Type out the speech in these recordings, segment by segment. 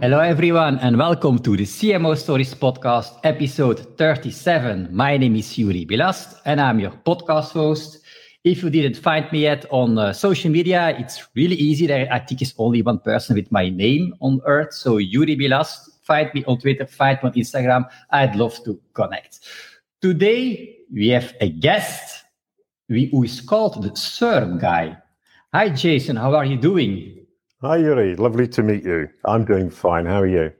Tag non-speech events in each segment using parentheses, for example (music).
Hello, everyone, and welcome to the CMO Stories podcast, episode 37. My name is Joeri Billast, and I'm your podcast host. If you didn't find me yet on uh, social media, it's really easy. There, I think it's only one person with my name on earth. So, Joeri Billast, find me on Twitter, find me on Instagram. I'd love to connect. Today, we have a guest who is called the SERP guy. Hi, Jason. How are you doing? Hi, Joeri. Lovely to meet you. I'm doing fine. How are you?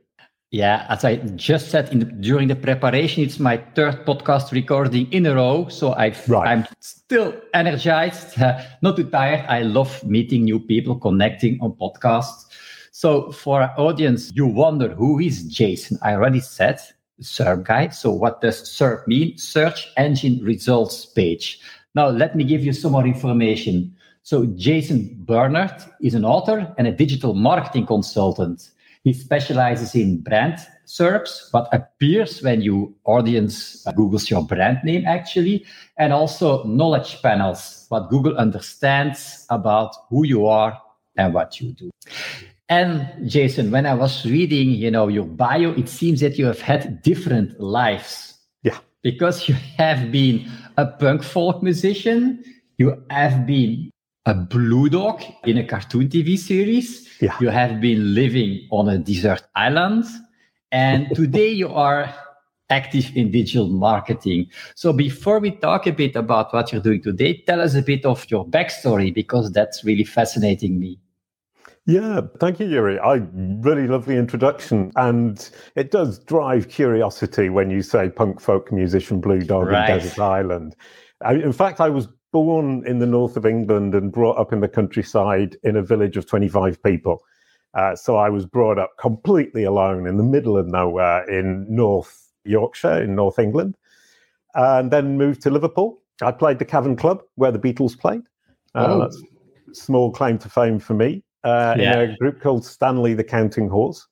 Yeah, as I just said the, during the preparation, it's my third podcast recording in a row. So i right. still energized, uh, (laughs) not too tired. I love meeting new people, connecting on podcasts. So for our audience, you wonder who is Jason? I already said SERP guy. So what does SERP mean? Search Engine Results Page. Now, let me give you some more information. So Jason Barnard is an author and a digital marketing consultant. He specializes in brand SERPs, what appears when you audience uh, Google's your brand name actually, and also knowledge panels, what Google understands about who you are and what you do. And Jason, when I was reading, you know, your bio, it seems that you have had different lives. Yeah. Because you have been a punk folk musician, you have been a blue dog in a cartoon TV series. Yeah. You have been living on a desert island. And (laughs) today you are active in digital marketing. So before we talk a bit about what you're doing today, tell us a bit of your backstory because that's really fascinating me. Yeah, thank you, Joeri. I really love the introduction, and it does drive curiosity when you say punk folk musician Blue Dog right. in Desert Island. I, in fact, I was born in the north of England and brought up in the countryside in a village of 25 people. Uh, so I was brought up completely alone in the middle of nowhere in North Yorkshire, in North England, and then moved to Liverpool. I played the Cavern Club where the Beatles played. Uh, oh. That's small claim to fame for me. Uh, yeah. In a group called Stanley the Counting Horse.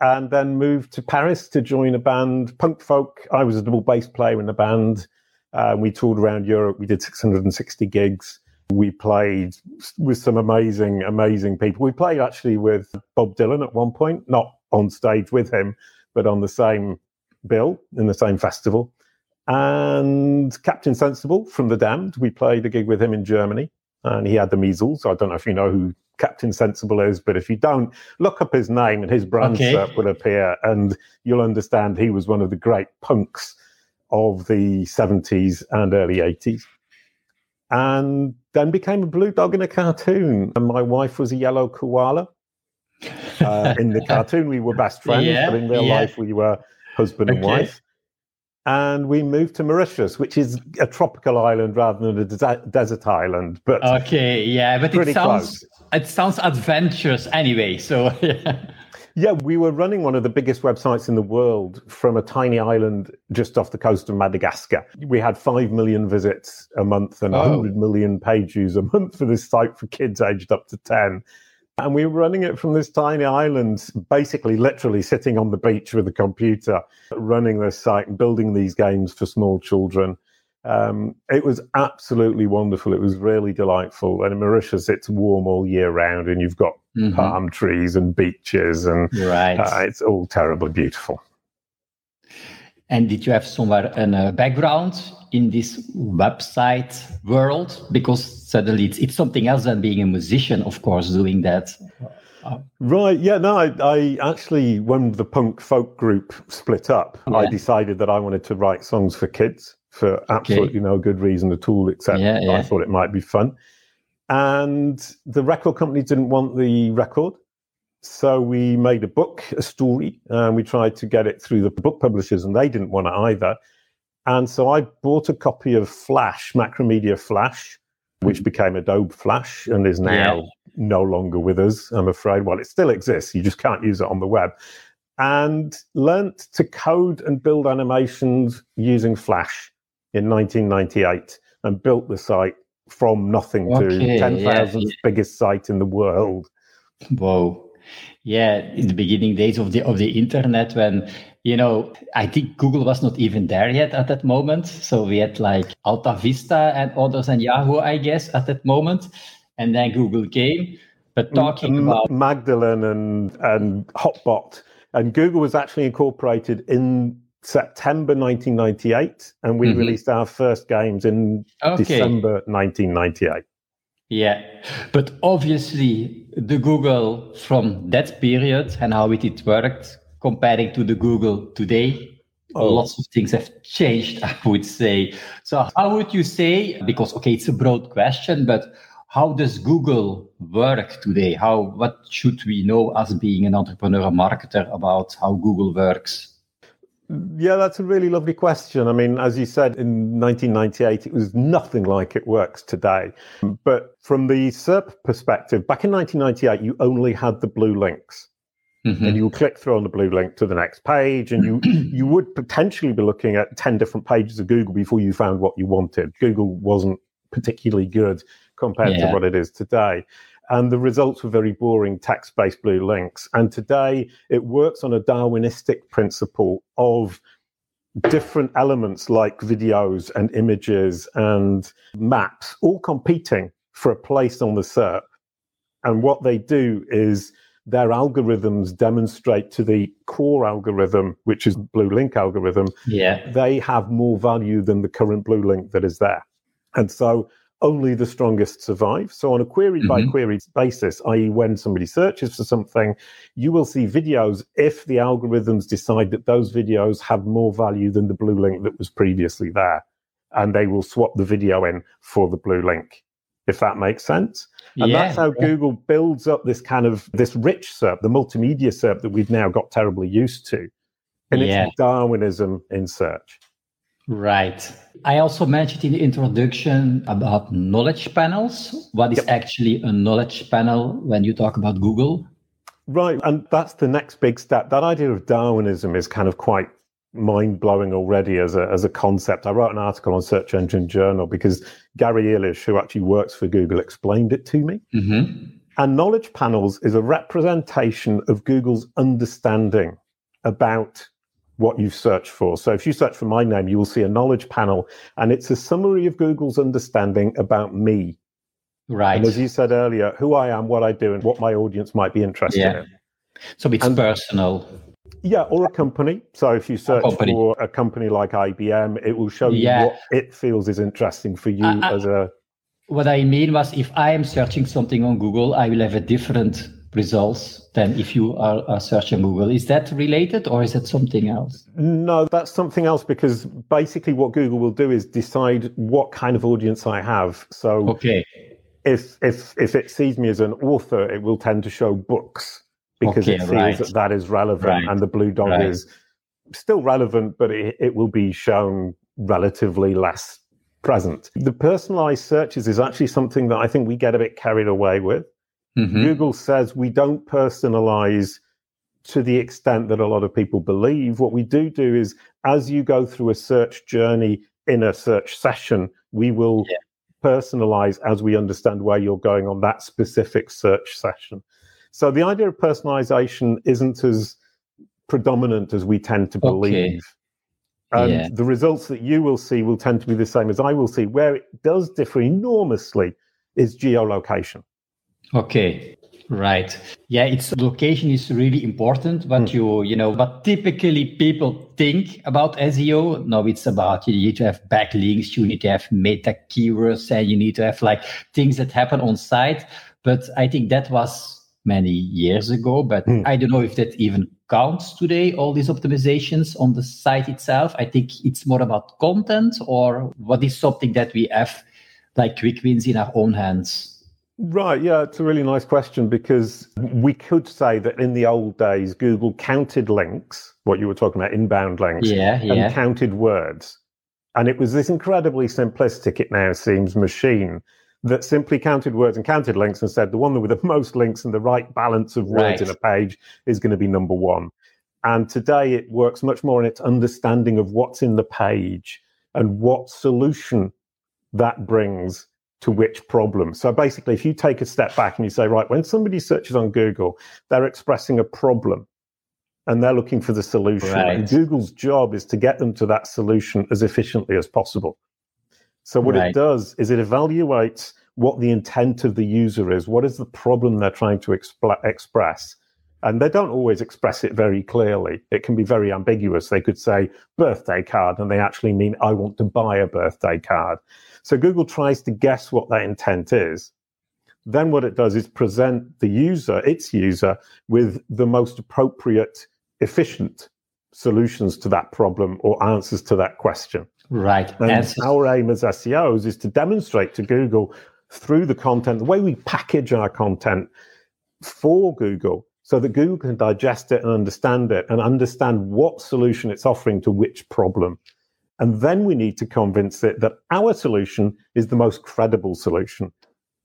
And then moved to Paris to join a band, punk folk. I was a double bass player in the band uh, we toured around Europe. We did 660 gigs. We played with some amazing, amazing people. We played actually with Bob Dylan at one point, not on stage with him, but on the same bill in the same festival. And Captain Sensible from The Damned, we played a gig with him in Germany, and he had the measles. I don't know if you know who Captain Sensible is, but if you don't, look up his name and his brand okay. will appear, and you'll understand he was one of the great punks of the 70s and early 80s. And then became a blue dog in a cartoon. And my wife was a yellow koala. Uh, (laughs) in the cartoon, we were best friends, yeah, but in real yeah. life, we were husband okay. and wife. And we moved to Mauritius, which is a tropical island rather than a des- desert island. But okay, yeah, but it sounds close. it sounds adventurous anyway. So (laughs) yeah. Yeah, we were running one of the biggest websites in the world from a tiny island just off the coast of Madagascar. We had 5 million visits a month and oh. 100 million page views a month for this site for kids aged up to 10. And we were running it from this tiny island, basically, literally sitting on the beach with a computer, running this site and building these games for small children. Um, it was absolutely wonderful. It was really delightful. And in Mauritius, it's warm all year round, and you've got mm-hmm. palm trees and beaches, and right. uh, it's all terribly beautiful. And did you have somewhere a uh, background in this website world? Because suddenly it's, it's something else than being a musician, of course, doing that. Right. Yeah. No, I, I, actually, when the punk folk group split up, yeah. I decided that I wanted to write songs for kids for absolutely okay. no good reason at all, except yeah, yeah. I thought it might be fun. And the record company didn't want the record. So we made a book, a story, and we tried to get it through the book publishers, and they didn't want it either. And so I bought a copy of Flash, Macromedia Flash, which became Adobe Flash and is now yeah. no longer with us, I'm afraid. Well, it still exists, you just can't use it on the web. And learnt to code and build animations using Flash in 1998 and built the site from nothing okay, to 10,000th yeah. biggest site in the world. Whoa. Yeah, in the beginning days of the of the internet when you know, I think Google was not even there yet at that moment. So we had like AltaVista and others and Yahoo, I guess, at that moment. And then Google came. But talking M- about Magdalene and and HotBot, and Google was actually incorporated in September 1998, and we mm-hmm. released our first games in okay. December 1998. Yeah, but obviously the Google from that period and how it worked comparing to the Google today, oh. lots of things have changed, (laughs) I would say. So how would you say, because okay, it's a broad question, but how does Google work today? How what should we know as being an entrepreneur, a marketer about how Google works? Yeah, that's a really lovely question. I mean, as you said, in 1998, it was nothing like it works today. But from the SERP perspective, back in 1998, you only had the blue links. Mm-hmm. And you would click through on the blue link to the next page, and you (clears throat) you would potentially be looking at ten different pages of Google before you found what you wanted. Google wasn't particularly good compared yeah. to what it is today and the results were very boring text based blue links. And today it works on a Darwinistic principle of different elements like videos and images and maps all competing for a place on the SERP. And what they do is their algorithms demonstrate to the core algorithm, which is blue link algorithm, yeah. they have more value than the current blue link that is there. And so only the strongest survive. So on a query mm-hmm. by query basis, i.e., when somebody searches for something, you will see videos if the algorithms decide that those videos have more value than the blue link that was previously there. And they will swap the video in for the blue link, if that makes sense. And yeah, that's how yeah. Google builds up this kind of this rich SERP, the multimedia SERP that we've now got terribly used to. And yeah. it's Darwinism in search. Right. I also mentioned in the introduction about knowledge panels. What is yep. actually a knowledge panel when you talk about Google? Right. And that's the next big step. That idea of Darwinism is kind of quite mind blowing already as a, as a concept. I wrote an article on Search Engine Journal because Gary Illyes, who actually works for Google, explained it to me. Mm-hmm. And knowledge panels is a representation of Google's understanding about what you've searched for. So if you search for my name, you will see a knowledge panel, and it's a summary of Google's understanding about me. Right. And as you said earlier, who I am, what I do, and what my audience might be interested yeah. in. So it's and, personal. Yeah, or a company. So if you search a for a company like IBM, it will show you yeah. what it feels is interesting for you uh, as a. What I mean was, if I am searching something on Google, I will have a different results than if you are, are searching Google. Is that related or is it something else? No, that's something else because basically what Google will do is decide what kind of audience I have. So okay. if if if it sees me as an author, it will tend to show books because okay, it feels right. that that is relevant right. and the blue dog right. is still relevant, but it, it will be shown relatively less present. The personalized searches is actually something that I think we get a bit carried away with. Mm-hmm. Google says we don't personalize to the extent that a lot of people believe. What we do do is, as you go through a search journey in a search session, we will yeah. personalize as we understand where you're going on that specific search session. So the idea of personalization isn't as predominant as we tend to believe. Okay. And yeah. the results that you will see will tend to be the same as I will see. Where it does differ enormously is geolocation. Okay. Right. Yeah, its location is really important. But mm. you, you know, what typically people think about SEO. No, it's about you need to have backlinks, you need to have meta keywords, and you need to have like things that happen on site. But I think that was many years ago. But mm. I don't know if that even counts today, all these optimizations on the site itself. I think it's more about content or what is something that we have like quick wins in our own hands. Right, yeah, it's a really nice question because we could say that in the old days, Google counted links, what you were talking about, inbound links, yeah, and counted words. And it was this incredibly simplistic, it now seems, machine that simply counted words and counted links and said the one with the (laughs) most links and the right balance of words right. in a page is going to be number one. And today it works much more in its understanding of what's in the page and what solution that brings to which problem. So basically, if you take a step back and you say, right, when somebody searches on Google, they're expressing a problem and they're looking for the solution. Right. And Google's job is to get them to that solution as efficiently as possible. So what right. it does is it evaluates what the intent of the user is, what is the problem they're trying to expl- express. And they don't always express it very clearly. It can be very ambiguous. They could say birthday card and they actually mean, I want to buy a birthday card. So Google tries to guess what that intent is. Then what it does is present the user, its user, with the most appropriate, efficient solutions to that problem or answers to that question. Right. And our aim as SEOs is to demonstrate to Google through the content, the way we package our content for Google, so that Google can digest it and understand it and understand what solution it's offering to which problem. And then we need to convince it that our solution is the most credible solution.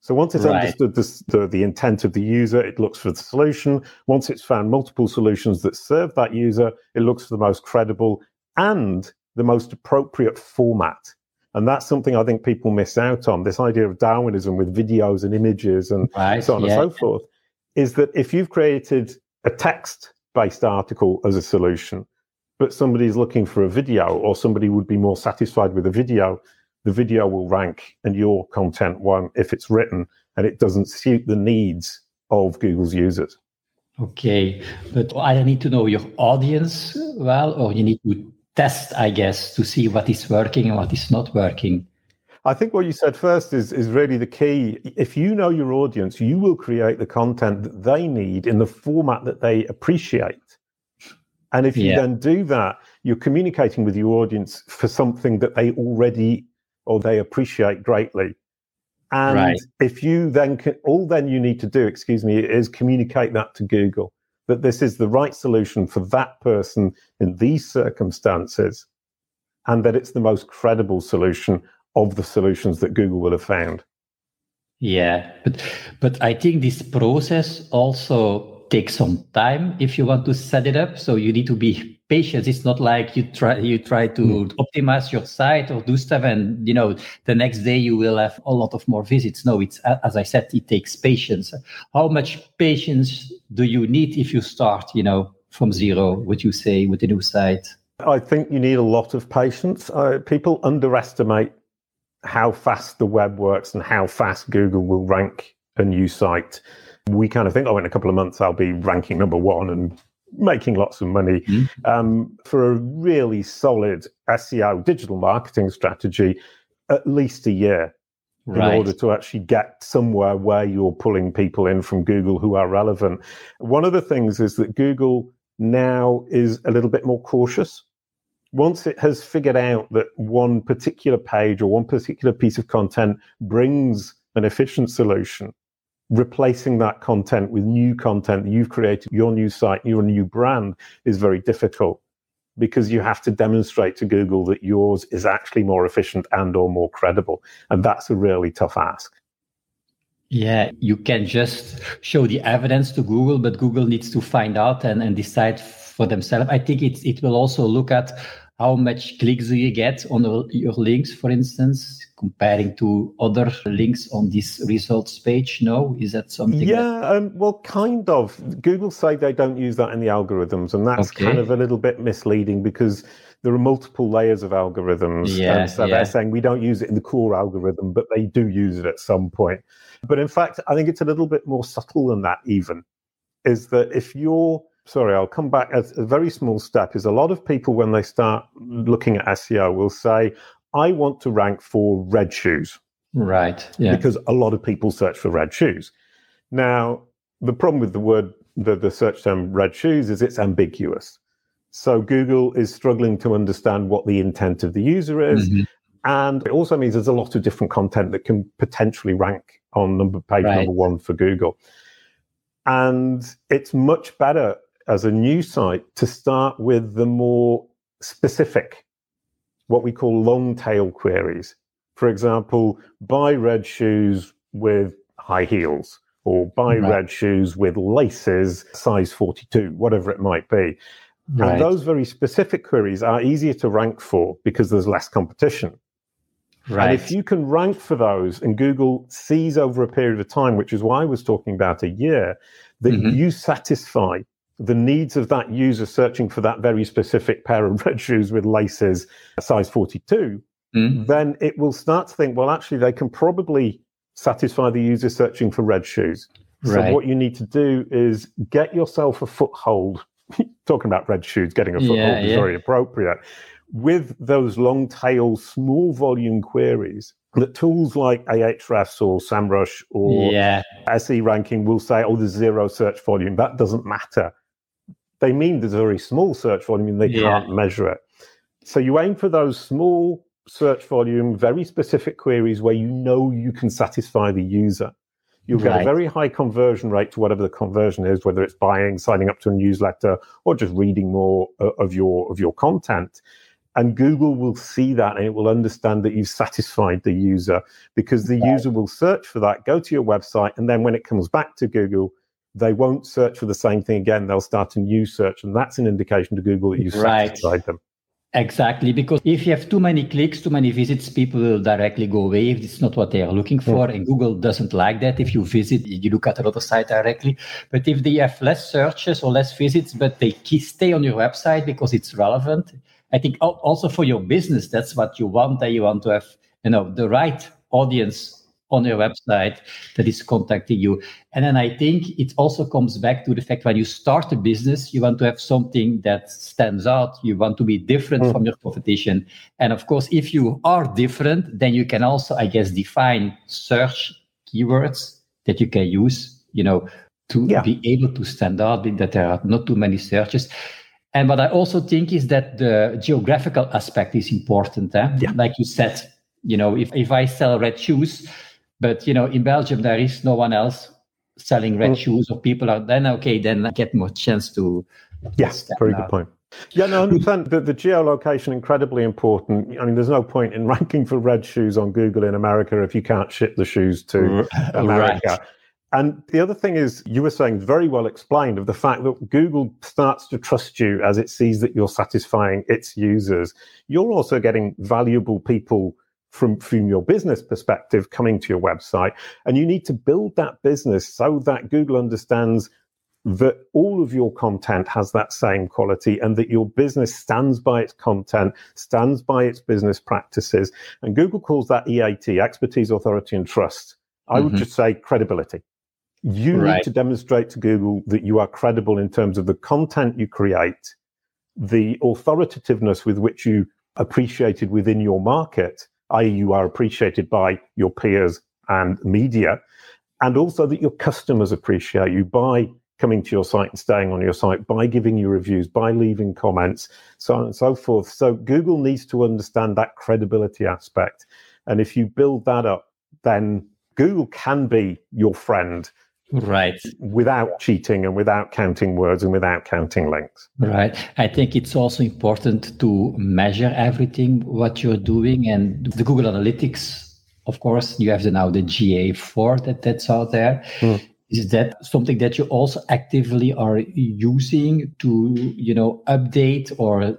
So once it's right. understood the, the, the, intent of the user, it looks for the solution. Once it's found multiple solutions that serve that user, it looks for the most credible and the most appropriate format. And that's something I think people miss out on. This idea of Darwinism with videos and images and right, so on yeah. and so forth is that if you've created a text based article as a solution, but somebody's looking for a video or somebody would be more satisfied with a video, the video will rank and your content won't if it's written and it doesn't suit the needs of Google's users. Okay, but I need to know your audience well, or you need to test, I guess, to see what is working and what is not working. I think what you said first is is really the key. If you know your audience, you will create the content that they need in the format that they appreciate. And if you yeah. then do that, you're communicating with your audience for something that they already or they appreciate greatly. And right. if you then can, all then you need to do, excuse me, is communicate that to Google that this is the right solution for that person in these circumstances, and that it's the most credible solution of the solutions that Google will have found. Yeah, but but I think this process also takes some time if you want to set it up. So you need to be patient. It's not like you try you try to mm. optimize your site or do stuff, and you know the next day you will have a lot of more visits. No, it's as I said, it takes patience. How much patience do you need if you start, you know, from zero? Would you say with a new site? I think you need a lot of patience. Uh, people underestimate how fast the web works and how fast Google will rank a new site. We kind of think, oh, in a couple of months, I'll be ranking number one and making lots of money. Mm-hmm. Um, for a really solid SEO digital marketing strategy, at least a year right. in order to actually get somewhere where you're pulling people in from Google who are relevant. One of the things is that Google now is a little bit more cautious once it has figured out that one particular page or one particular piece of content brings an efficient solution, replacing that content with new content that you've created, your new site, your new brand is very difficult because you have to demonstrate to Google that yours is actually more efficient and or more credible. And that's a really tough ask. Yeah, you can just show the evidence to Google, but Google needs to find out and, and decide for themselves. I think it, it will also look at how much clicks do you get on your links, for instance, comparing to other links on this results page? No, is that something? Yeah, that... um, well, kind of. Google say they don't use that in the algorithms, and that's okay. kind of a little bit misleading because there are multiple layers of algorithms. Yeah, and so yeah. they're saying we don't use it in the core algorithm, but they do use it at some point. But in fact, I think it's a little bit more subtle than that, even. Is that if you're sorry, I'll come back as a very small step is a lot of people when they start looking at SEO will say, I want to rank for red shoes. Right. Yeah. Because a lot of people search for red shoes. Now, the problem with the word the, the search term red shoes is it's ambiguous. So Google is struggling to understand what the intent of the user is. Mm-hmm. And it also means there's a lot of different content that can potentially rank on number page right. number one for Google. And it's much better as a new site to start with the more specific, what we call long tail queries. For example, buy red shoes with high heels or buy right. red shoes with laces, size 42, whatever it might be. Right. And those very specific queries are easier to rank for because there's less competition. Right. And if you can rank for those and Google sees over a period of time, which is why I was talking about a year, that mm-hmm. you satisfy the needs of that user searching for that very specific pair of (laughs) red shoes with laces size 42 mm-hmm. then it will start to think well actually they can probably satisfy the user searching for red shoes. So right. what you need to do is get yourself a foothold. (laughs) Talking about red shoes, getting a foothold yeah, is yeah. very appropriate. With those long tail, small volume queries, that tools like Ahrefs or SEMrush or yeah. SE ranking will say, oh, there's zero search volume. That doesn't matter. They mean there's a very small search volume and they yeah. can't measure it. So you aim for those small search volume, very specific queries where you know you can satisfy the user. You'll get right. a very high conversion rate to whatever the conversion is, whether it's buying, signing up to a newsletter, or just reading more uh, of your of your content. And Google will see that and it will understand that you've satisfied the user because the right. user will search for that, go to your website, and then when it comes back to Google, they won't search for the same thing again. They'll start a new search, and that's an indication to Google that you've right. satisfied them. Exactly, because if you have too many clicks, too many visits, people will directly go away if it's not what they are looking for. Mm. And Google doesn't like that. If you visit, you look at another site directly. But if they have less searches or less visits, but they stay on your website because it's relevant, I think also for your business, that's what you want. That you want to have, you know, the right audience on your website that is contacting you. And then I think it also comes back to the fact when you start a business, you want to have something that stands out. You want to be different mm. from your competition. And of course, if you are different, then you can also, I guess, define search keywords that you can use, you know, to yeah. be able to stand out, that there are not too many searches. And what I also think is that the geographical aspect is important. Eh? Yeah. Like you said, you know, if, if I sell red shoes, but you know, in Belgium there is no one else selling red mm. shoes, or people are then okay, then I get more chance to. Yes, very good point. Yeah, no, I understand that the geolocation incredibly important. I mean, there's no point in (laughs) ranking for red shoes on Google in America if you can't ship the shoes to America. Right. And the other thing is, you were saying very well explained of the fact that Google starts to trust you as it sees that you're satisfying its users. You're also getting valuable people from, from your business perspective coming to your website. And you need to build that business so that Google understands that all of your content has that same quality and that your business stands by its content, stands by its business practices. And Google calls that EAT, expertise, authority, and trust. I mm-hmm. would just say credibility. You right. need to demonstrate to Google that you are credible in terms of the content you create, the authoritativeness with which you appreciated within your market, i.e., you are appreciated by your peers and media, and also that your customers appreciate you by coming to your site and staying on your site, by giving you reviews, by leaving comments, so on and so forth. So Google needs to understand that credibility aspect. And if you build that up, then Google can be your friend right without cheating and without counting words and without counting links right i think it's also important to measure everything what you're doing and the google analytics of course you have the, now the ga4 that that's out there. Mm. Is that something that you also actively are using to you know update or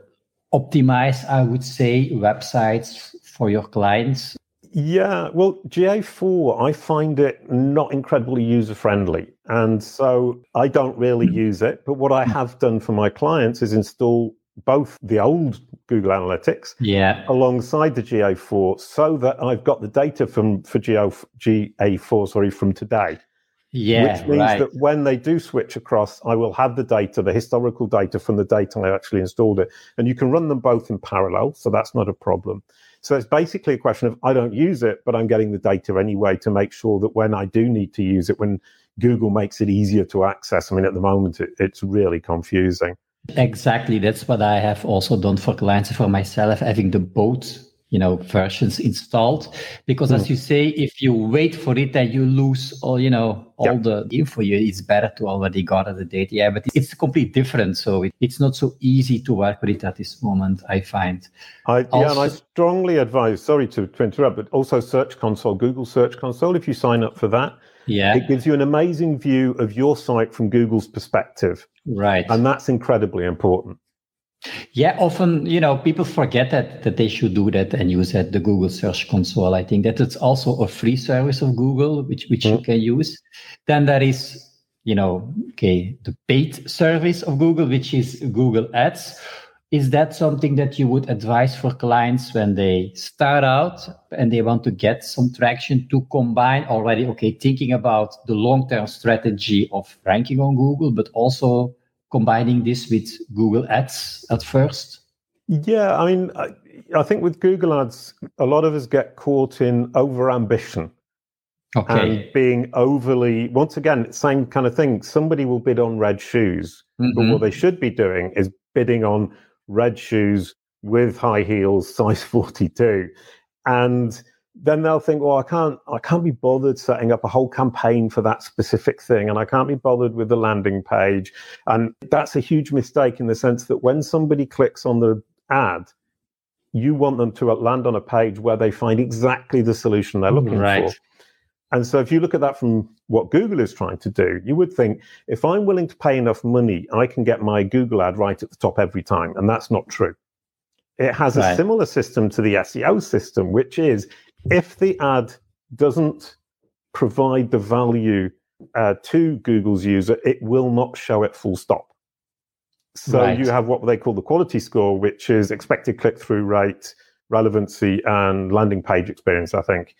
optimize i would say websites for your clients yeah, well, GA4, I find it not incredibly user friendly. And so I don't really hmm. use it. But what I have done for my clients is install both the old Google Analytics yeah. alongside the GA4 so that I've got the data from for GA4 sorry from today. Yeah, which means right. that when they do switch across, I will have the data, the historical data from the date I actually installed it, and you can run them both in parallel, so that's not a problem. So it's basically a question of I don't use it, but I'm getting the data anyway to make sure that when I do need to use it, when Google makes it easier to access, I mean, at the moment, it, it's really confusing. Exactly. That's what I have also done for clients for myself, having the both you know versions installed. Because mm. as you say if you wait for it then you lose all you know all the info you. It's better to already gather the data. Yeah but it's completely different. So it, it's not so easy to work with it at this moment i find. I, also, yeah and i strongly advise sorry to, to interrupt but also search console google search console if you sign up for that yeah. it gives you an amazing view of your site from google's perspective. Right. And that's incredibly important yeah, often you know people forget that that they should do that and use that the Google Search Console. I think that it's also a free service of Google which which mm-hmm. you can use. Then there is you know okay the paid service of Google which is Google Ads. is that something that you would advise for clients when they start out and they want to get some traction to combine already, okay, thinking about the long term strategy of ranking on Google, but also combining this with Google Ads at first? Yeah, I mean, I, I think with Google Ads, a lot of us get caught in over ambition. Okay. And being overly, once again, same kind of thing. Somebody will bid on red shoes, mm-hmm. but what they should be doing is bidding on red shoes with high heels, size 42. And then they'll think, well, I can't, I can't be bothered setting up a whole campaign for that specific thing, and I can't be bothered with the landing page. And that's a huge mistake in the sense that when somebody clicks on the ad, you want them to land on a page where they find exactly the solution they're mm-hmm. looking right. for. And so if you look at that from what Google is trying to do, you would think if I'm willing to pay enough money, I can get my Google ad right at the top every time. And that's not true. It has right. a similar system to the SEO system, which is if the ad doesn't provide the value uh, to Google's user, it will not show it full stop. So right. you have what they call the quality score, which is expected click through rate, relevancy, and landing page experience, I think.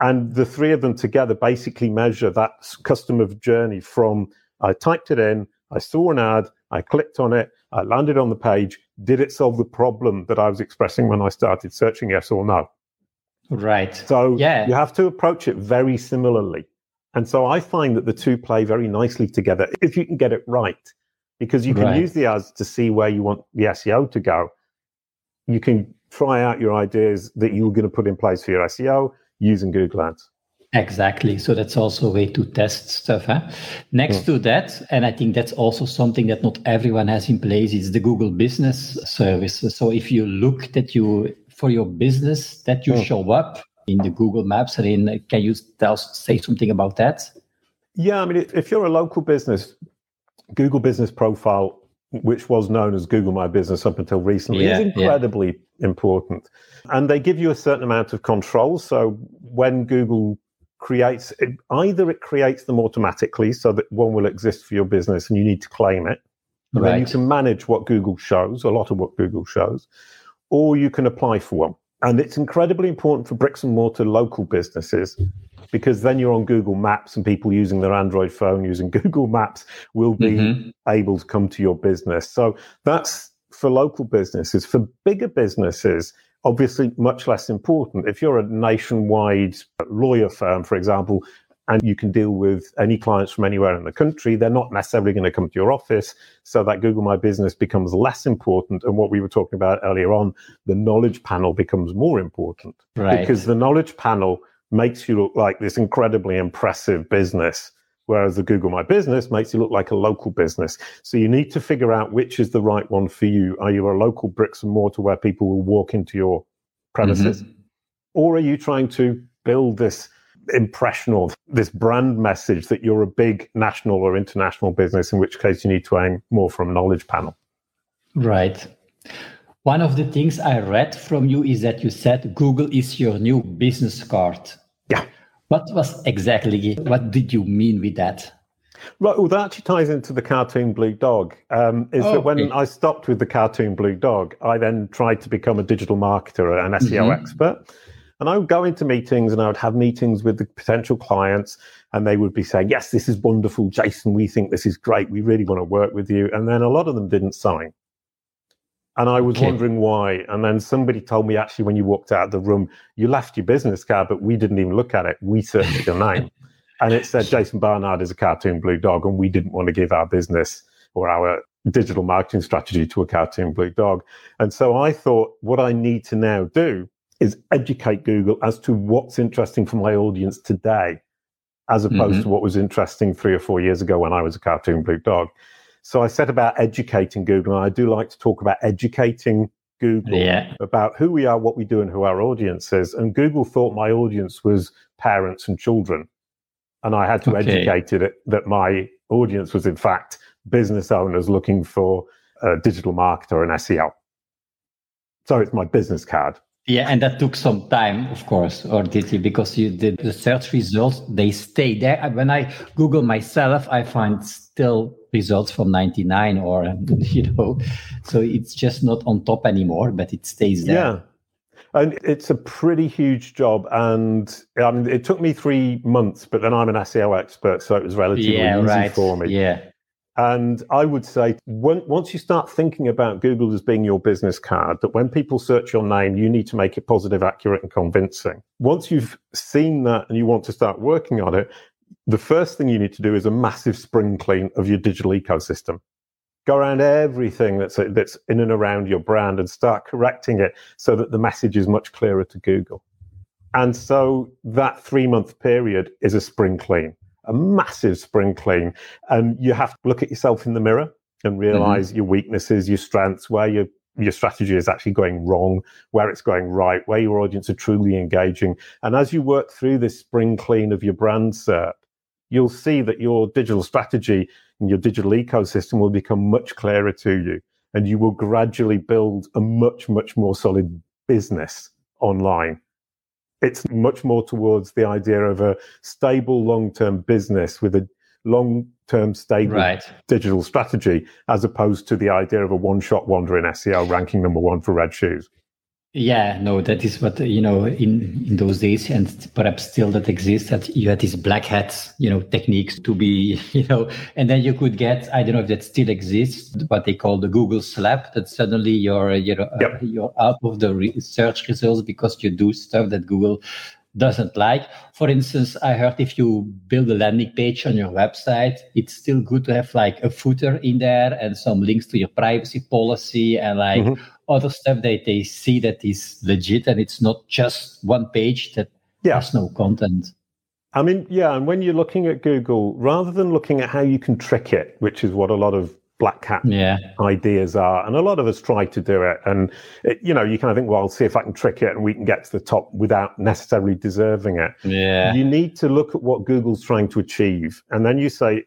And the three of them together basically measure that customer journey from I typed it in, I saw an ad, I clicked on it, I landed on the page. Did it solve the problem that I was expressing when I started searching, yes or no? Right. So yeah. you have to approach it very similarly. And so I find that the two play very nicely together if you can get it right, because you can right. use the ads to see where you want the SEO to go. You can try out your ideas that you're going to put in place for your SEO using Google Ads. Exactly. So that's also a way to test stuff. Huh? Next mm. to that, and I think that's also something that not everyone has in place, is the Google Business Service. So if you look that you for your business that you mm. show up in the Google Maps, and in, can you tell say something about that? Yeah, I mean, if you're a local business, Google Business Profile, which was known as Google My Business up until recently, yeah, is incredibly yeah. important. And they give you a certain amount of control. So when Google creates it, either it creates them automatically so that one will exist for your business and you need to claim it. Right. Then you can manage what Google shows, a lot of what Google shows, or you can apply for one. And it's incredibly important for bricks and mortar local businesses because then you're on Google Maps and people using their Android phone using (laughs) Google Maps will be mm-hmm. able to come to your business. So that's for local businesses. For bigger businesses, obviously much less important. If you're a nationwide lawyer firm, for example, and you can deal with any clients from anywhere in the country, they're not necessarily going to come to your office. So that Google My Business becomes less important. And what we were talking about earlier on, the knowledge panel becomes more important right. because the knowledge panel makes you look like this incredibly impressive business whereas the Google My Business makes you look like a local business. So you need to figure out which is the right one for you. Are you a local bricks and mortar where people will walk into your premises? Mm-hmm. Or are you trying to build this impression or this brand message that you're a big national or international business, in which case you need to aim more from a knowledge panel? Right. One of the things I read from you is that you said Google is your new business card. Yeah. What was exactly, what did you mean with that? Right, well, that actually ties into the cartoon Blue Dog. Um, is oh, that when okay. I stopped with the cartoon Blue Dog, I then tried to become a digital marketer, an SEO mm-hmm. expert. And I would go into meetings and I would have meetings with the potential clients, and they would be saying, Yes, this is wonderful, Jason. We think this is great. We really want to work with you. And then a lot of them didn't sign. And I was okay. wondering why. And then somebody told me actually, when you walked out of the room, you left your business card, but we didn't even look at it. We searched your name. (laughs) And it said Jason Barnard is a cartoon blue dog. And we didn't want to give our business or our digital marketing strategy to a cartoon blue dog. And so I thought, what I need to now do is educate Google as to what's interesting for my audience today, as opposed mm-hmm. to what was interesting three or four years ago when I was a cartoon blue dog. So I said about educating Google, and I do like to talk about educating Google yeah. about who we are, what we do, and who our audience is. And Google thought my audience was parents and children. And I had to okay. educate it that my audience was, in fact, business owners looking for a digital marketer and SEO. So it's my business card. Yeah, and that took some time, of course, or did you? Because you did the search results, they stay there. Uh, when I Google myself, I find still results from 99 or, (laughs) you know, so it's just not on top anymore, but it stays there. Yeah. And it's a pretty huge job. And I mean, it took me three months, but then I'm an SEO expert, so it was relatively yeah, easy right. for me. Yeah. And I would say when, once you start thinking about Google as being your business card, that when people search your name, you need to make it positive, accurate, and convincing. Once you've seen that and you want to start working on it, the first thing you need to do is a massive spring clean of your digital ecosystem. Go around everything that's that's in and around your brand and start correcting it so that the message is much clearer to Google. And so that three month period is a spring clean a massive spring clean. And you have to look at yourself in the mirror and realize mm-hmm. your weaknesses, your strengths, where your your strategy is actually going wrong, where it's going right, where your audience are truly engaging. And as you work through this spring clean of your brand SERP, you'll see that your digital strategy and your digital ecosystem will become much clearer to you. And you will gradually build a much, much more solid business online it's much more towards the idea of a stable long term business with a long term stable right. digital strategy as opposed to the idea of a one shot wonder in SEO ranking number one for red shoes. Yeah, no, that is what you know in in those days, and perhaps still that exists. That you had these black hats, you know, techniques to be, (laughs) you know, and then you could get I don't know if that still exists, what they call the Google slap. That suddenly you're you know yep. uh, you're out of the re- search results because you do stuff that Google doesn't like. For instance, I heard if you build a landing page on your website, it's still good to have like a footer in there and some links to your privacy policy and like mm-hmm. other stuff that they see that is legit and it's not just one page that yeah. has no content. I mean, yeah, and when you're looking at Google, rather than looking at how you can trick it, which is what a lot of black hat yeah. ideas are. And a lot of us try to do it. And, it, you know, you kind of think, well, I'll see if I can trick it and we can get to the top without necessarily deserving it. Yeah. You need to look at what Google's trying to achieve. And then you say,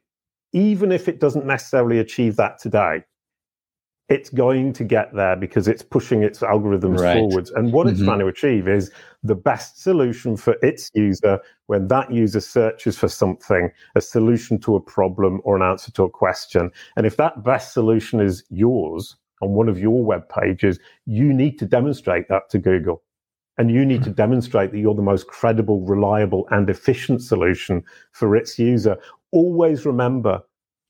even if it doesn't necessarily achieve that today, it's going to get there because it's pushing its algorithms right. forwards. And what mm-hmm. it's trying to achieve is the best solution for its user when that user searches for something, a solution to a problem or an answer to a question. And if that best solution is yours on one of your web pages, you need to demonstrate that to Google. And you need to demonstrate that you're the most credible, reliable, and efficient solution for its user. Always remember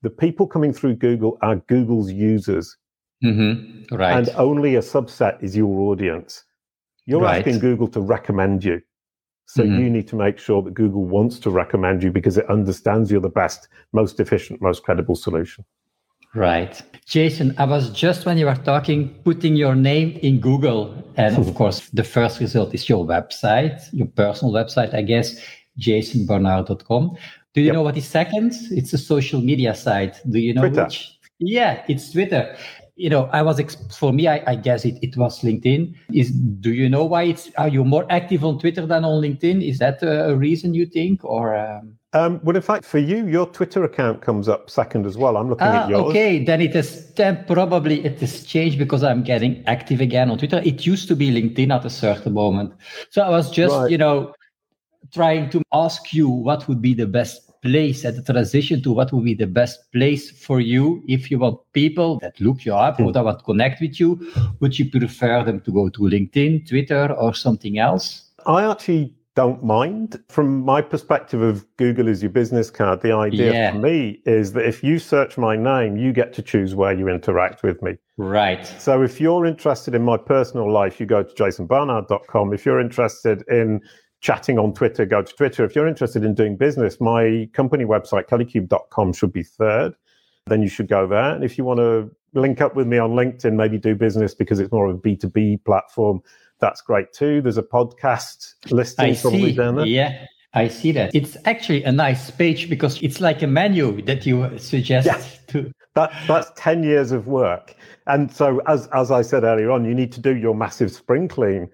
the people coming through Google are Google's users. Mm-hmm. Right. And only a subset is your audience. You're right. asking Google to recommend you. So mm-hmm. you need to make sure that Google wants to recommend you because it understands you're the best, most efficient, most credible solution. Right. Jason, I was just when you were talking, putting your name in Google. And of (laughs) course, the first result is your website, your personal website, I guess, jasonbarnard.com. Do you yep. know what is second? It's a social media site. Do you know Twitter. which? Yeah, it's Twitter you know, I was for me, I, I, guess it, it was LinkedIn. Is do you know why it's are you more active on Twitter than on LinkedIn? Is that a, reason you think, or? Um... Um, well, in fact, for you, your Twitter account comes up second as well. I'm looking ah, at yours. Okay, then it is then probably it has changed because I'm getting active again on Twitter. It used to be LinkedIn at a certain moment, so I was just right. you know trying to ask you what would be the best place at the transition to what would be the best place for you. If you want people that look you up or that want to connect with you would you prefer them to go to linkedin twitter or something else? I actually don't mind. From my perspective of google as your business card the idea yeah. for me is that if you search my name you get to choose where you interact with me. Right. So if you're interested in my personal life you go to jasonbarnard.com if you're interested in chatting on Twitter, go to Twitter. If you're interested in doing business, my company website, kalicube.com, should be third. Then you should go there. And if you want to link up with me on LinkedIn, maybe do business because it's more of a B2B platform, that's great too. There's a podcast listing I probably see. down there. Yeah. I see that. It's actually a nice page because it's like a menu that you suggest (laughs) to. That, that's 10 years of work. And so, as, as I said earlier on, you need to do your massive spring clean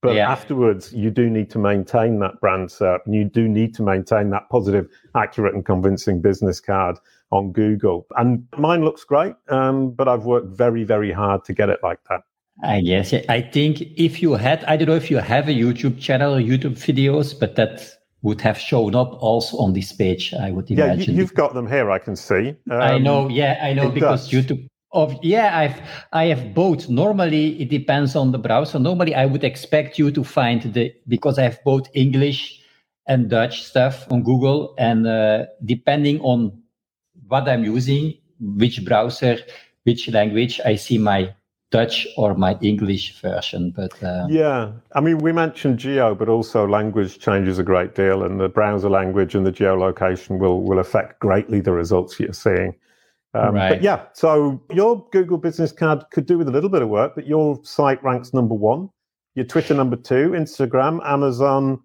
but yeah. afterwards, you do need to maintain that brand SERP and you do need to maintain that positive, accurate, and convincing business card on Google. And mine looks great, um, but I've worked very, very hard to get it like that. I guess. I think if you had, I don't know if you have a YouTube channel or YouTube videos, but that would have shown up also on this page, I would imagine. Yeah, you, have got them here, I can see. Um, I know, yeah, I know because does. YouTube of yeah, I've I have both. Normally it depends on the browser. Normally I would expect you to find the because I have both English and Dutch stuff on Google, and uh, depending on what I'm using, which browser, which language, I see my Dutch or my English version. But uh, yeah, I mean, we mentioned geo, but also language changes a great deal, and the browser language and the geolocation will will affect greatly the results you're seeing. Um, right. But yeah, so your Google Business Card could do with a little bit of work, but your site ranks number one, your Twitter number two, Instagram, Amazon,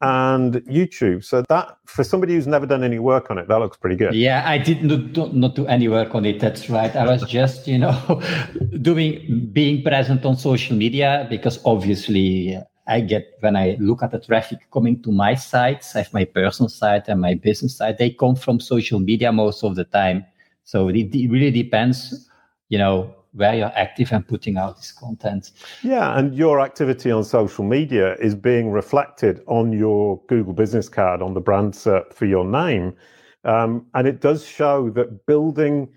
and YouTube. So that for somebody who's never done any work on it, that looks pretty good. Yeah, I did not, not do any work on it. That's right. I was (laughs) just, you know, doing being present on social media because obviously I get when I look at the traffic coming to my sites, I have my personal site and my business site. They come from social media most of the time. So it, it really depends, you know, where you're active and putting out this content. Yeah, and your activity on social media is being reflected on your Google business card on the brand SERP for your name. Um, and it does show that building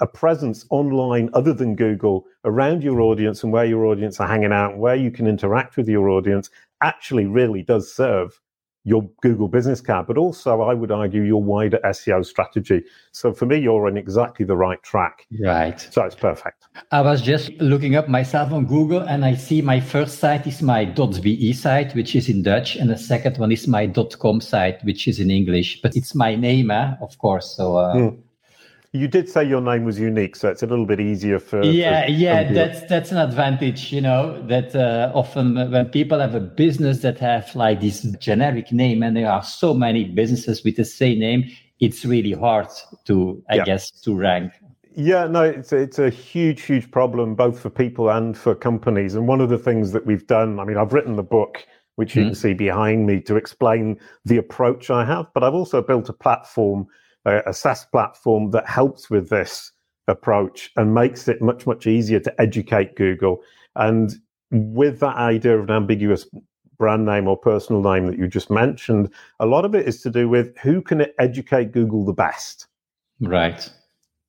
a presence online other than Google around your audience and where your audience are hanging out, where you can interact with your audience, actually really does serve your Google business card, but also I would argue your wider SEO strategy. So for me, you're on exactly the right track. Right. So it's perfect. I was just looking up myself on Google and I see my first site is my .be site, which is in Dutch. And the second one is my .com site, which is in English, but it's my name, eh, of course. So, uh, mm. You did say your name was unique, so it's a little bit easier for. Yeah, for yeah, that's that's an advantage, you know. That uh, often when people have a business that have like this generic name, and there are so many businesses with the same name, it's really hard to, I yeah. guess, to rank. Yeah, no, it's a, it's a huge, huge problem both for people and for companies. And one of the things that we've done, I mean, I've written the book which you mm. can see behind me to explain the approach I have, but I've also built a platform a, a SaaS platform that helps with this approach and makes it much, much easier to educate Google. And with that idea of an ambiguous brand name or personal name that you just mentioned, a lot of it is to do with who can educate Google the best. Right.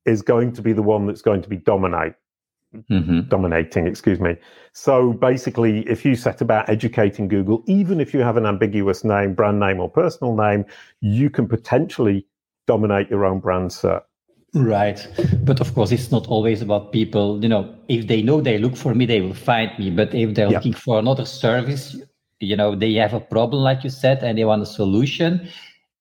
Is going to be the one that's going to be dominate. Mm-hmm. Dominating, excuse me. So basically, if you set about educating Google, even if you have an ambiguous name, brand name, or personal name, you can potentially dominate your own brand SERP. Right. But of course, it's not always about people. You know, if they know they look for me, they will find me. But if they're yeah. looking for another service, you know, they have a problem, like you said, and they want a solution.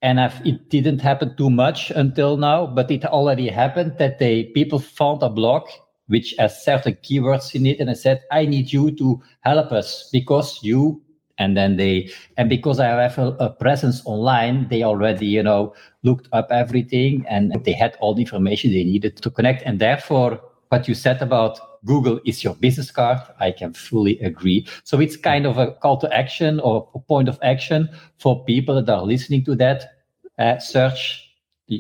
And I've, it didn't happen too much until now, but it already happened that they people found a blog which has certain keywords in it, and I said, I need you to help us because you and then they and because i have a, a, presence online they already you know looked up everything and they had all the information they needed to connect and therefore what you said about google is your business card i can fully agree so it's kind of a call to action or a point of action for people that are listening to that uh, search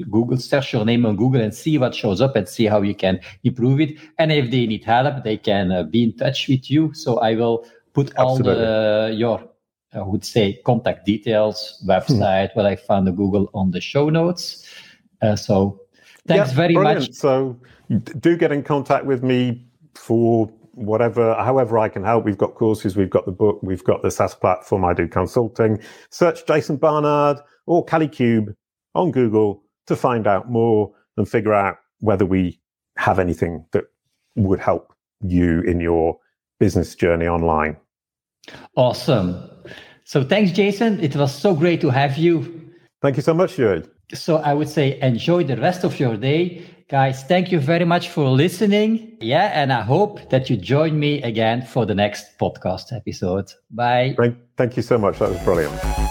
Google, search your name on Google and see what shows up and see how you can improve it. And if they need help, they can uh, be in touch with you. So I will put Absolutely. all the your I would say contact details, website, hmm. what I found on Google on the show notes. Uh, so thanks yeah, very brilliant. much. So do get in contact with me for whatever, however I can help. We've got courses, we've got the book, we've got the SaaS platform. I do consulting. Search Jason Barnard or Kalicube on Google to find out more and figure out whether we have anything that would help you in your business journey online. Awesome. So thanks, Jason. It was so great to have you. Thank you so much, Joeri. So I would say enjoy the rest of your day. Guys, thank you very much for listening. Yeah, and I hope that you join me again for the next podcast episode. Bye. Thank you so much. That was brilliant.